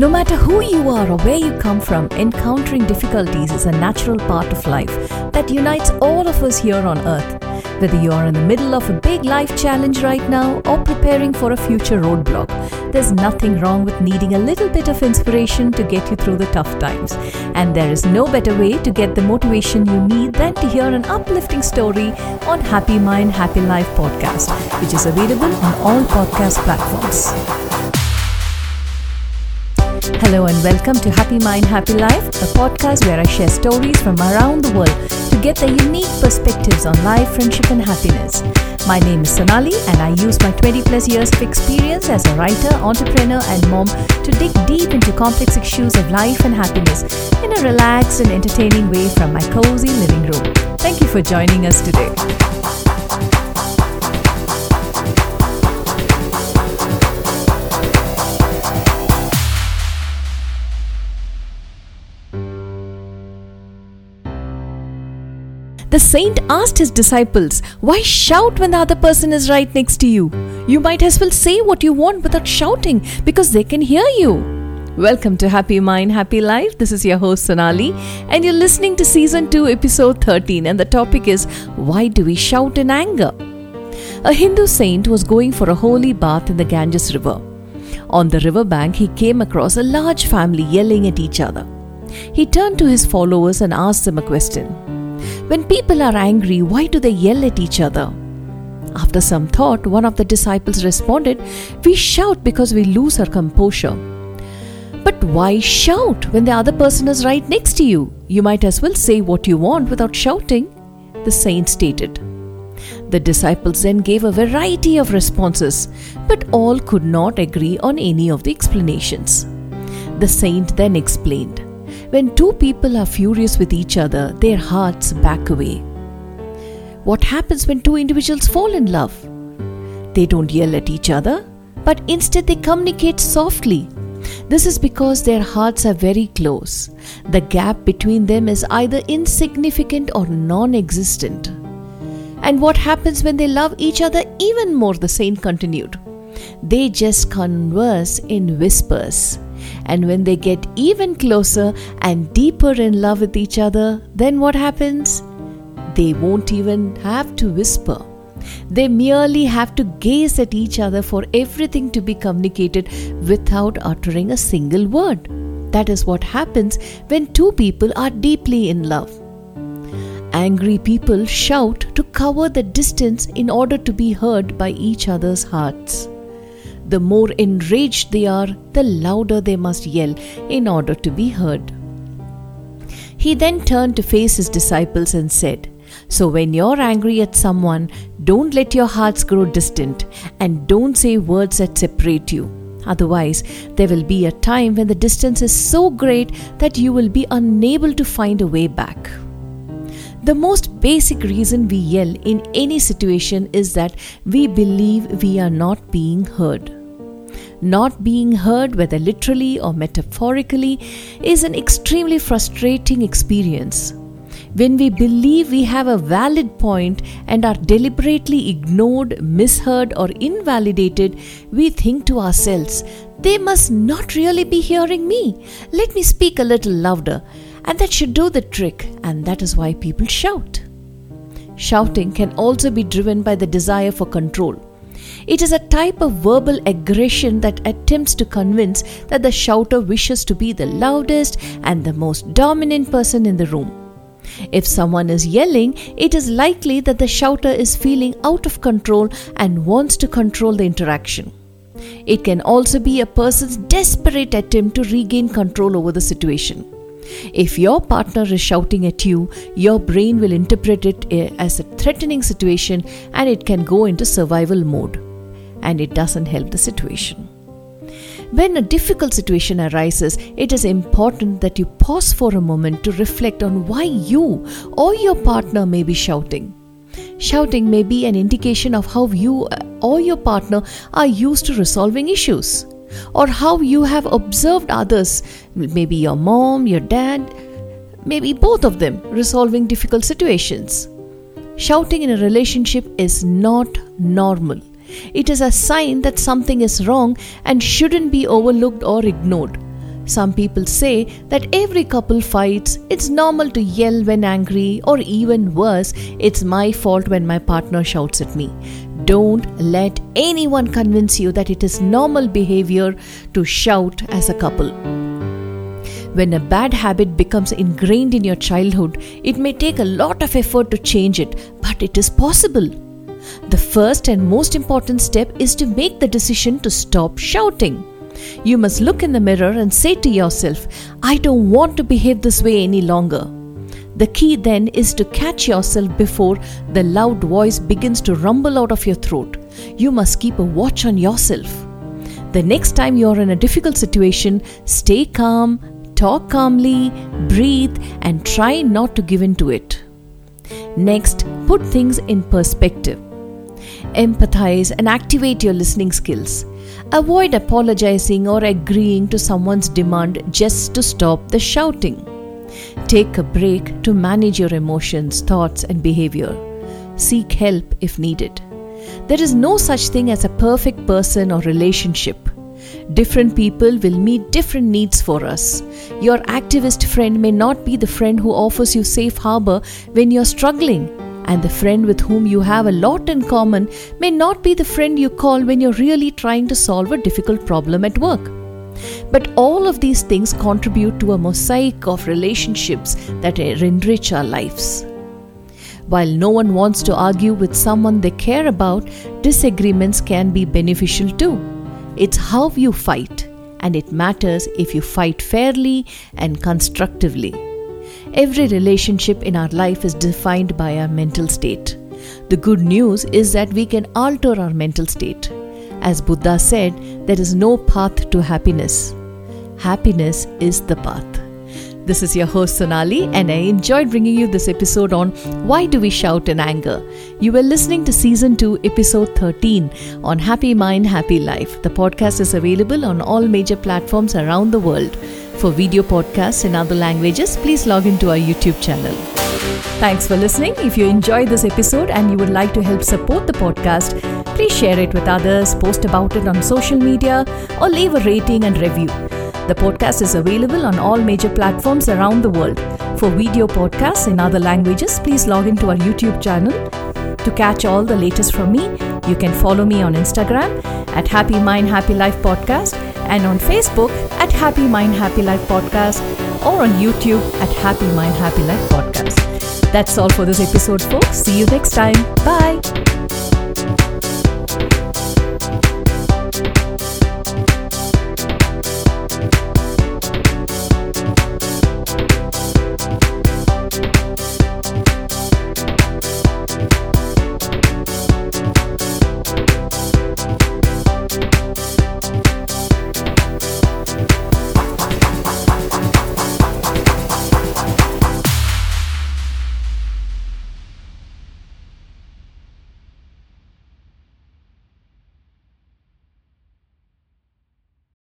No matter who you are or where you come from, encountering difficulties is a natural part of life that unites all of us here on earth. Whether you are in the middle of a big life challenge right now or preparing for a future roadblock, there's nothing wrong with needing a little bit of inspiration to get you through the tough times. And there is no better way to get the motivation you need than to hear an uplifting story on Happy Mind, Happy Life podcast, which is available on all podcast platforms. Hello and welcome to Happy Mind, Happy Life, a podcast where I share stories from around the world to get their unique perspectives on life, friendship, and happiness. My name is Sonali, and I use my 20 plus years of experience as a writer, entrepreneur, and mom to dig deep into complex issues of life and happiness in a relaxed and entertaining way from my cozy living room. Thank you for joining us today. The saint asked his disciples, Why shout when the other person is right next to you? You might as well say what you want without shouting because they can hear you. Welcome to Happy Mind, Happy Life. This is your host Sonali, and you're listening to Season 2, Episode 13. And the topic is Why Do We Shout in Anger? A Hindu saint was going for a holy bath in the Ganges River. On the riverbank, he came across a large family yelling at each other. He turned to his followers and asked them a question when people are angry, why do they yell at each other? After some thought, one of the disciples responded, We shout because we lose our composure. But why shout when the other person is right next to you? You might as well say what you want without shouting, the saint stated. The disciples then gave a variety of responses, but all could not agree on any of the explanations. The saint then explained when two people are furious with each other, their hearts back away. What happens when two individuals fall in love? They don't yell at each other, but instead they communicate softly. This is because their hearts are very close. The gap between them is either insignificant or non existent. And what happens when they love each other even more? The saint continued. They just converse in whispers. And when they get even closer and deeper in love with each other, then what happens? They won't even have to whisper. They merely have to gaze at each other for everything to be communicated without uttering a single word. That is what happens when two people are deeply in love. Angry people shout to cover the distance in order to be heard by each other's hearts. The more enraged they are, the louder they must yell in order to be heard. He then turned to face his disciples and said, So when you're angry at someone, don't let your hearts grow distant and don't say words that separate you. Otherwise, there will be a time when the distance is so great that you will be unable to find a way back. The most basic reason we yell in any situation is that we believe we are not being heard. Not being heard, whether literally or metaphorically, is an extremely frustrating experience. When we believe we have a valid point and are deliberately ignored, misheard, or invalidated, we think to ourselves, they must not really be hearing me. Let me speak a little louder. And that should do the trick, and that is why people shout. Shouting can also be driven by the desire for control. It is a type of verbal aggression that attempts to convince that the shouter wishes to be the loudest and the most dominant person in the room. If someone is yelling, it is likely that the shouter is feeling out of control and wants to control the interaction. It can also be a person's desperate attempt to regain control over the situation. If your partner is shouting at you, your brain will interpret it eh, as a threatening situation and it can go into survival mode and it doesn't help the situation. When a difficult situation arises, it is important that you pause for a moment to reflect on why you or your partner may be shouting. Shouting may be an indication of how you or your partner are used to resolving issues, or how you have observed others, maybe your mom, your dad, maybe both of them, resolving difficult situations. Shouting in a relationship is not normal. It is a sign that something is wrong and shouldn't be overlooked or ignored. Some people say that every couple fights, it's normal to yell when angry, or even worse, it's my fault when my partner shouts at me. Don't let anyone convince you that it is normal behavior to shout as a couple. When a bad habit becomes ingrained in your childhood, it may take a lot of effort to change it, but it is possible. The first and most important step is to make the decision to stop shouting. You must look in the mirror and say to yourself, I don't want to behave this way any longer. The key then is to catch yourself before the loud voice begins to rumble out of your throat. You must keep a watch on yourself. The next time you are in a difficult situation, stay calm, talk calmly, breathe, and try not to give in to it. Next, put things in perspective. Empathize and activate your listening skills. Avoid apologizing or agreeing to someone's demand just to stop the shouting. Take a break to manage your emotions, thoughts, and behavior. Seek help if needed. There is no such thing as a perfect person or relationship. Different people will meet different needs for us. Your activist friend may not be the friend who offers you safe harbor when you're struggling and the friend with whom you have a lot in common may not be the friend you call when you're really trying to solve a difficult problem at work. But all of these things contribute to a mosaic of relationships that enrich our lives. While no one wants to argue with someone they care about, disagreements can be beneficial too. It's how you fight, and it matters if you fight fairly and constructively. Every relationship in our life is defined by our mental state. The good news is that we can alter our mental state. As Buddha said, there is no path to happiness. Happiness is the path. This is your host Sonali, and I enjoyed bringing you this episode on Why Do We Shout in Anger? You were listening to Season 2, Episode 13 on Happy Mind, Happy Life. The podcast is available on all major platforms around the world. For video podcasts in other languages, please log into our YouTube channel. Thanks for listening. If you enjoyed this episode and you would like to help support the podcast, please share it with others, post about it on social media, or leave a rating and review. The podcast is available on all major platforms around the world. For video podcasts in other languages, please log into our YouTube channel. To catch all the latest from me, you can follow me on Instagram at Happy Mind Happy Life Podcast and on Facebook at Happy Mind Happy Life Podcast or on YouTube at Happy Mind Happy Life Podcast. That's all for this episode, folks. See you next time. Bye.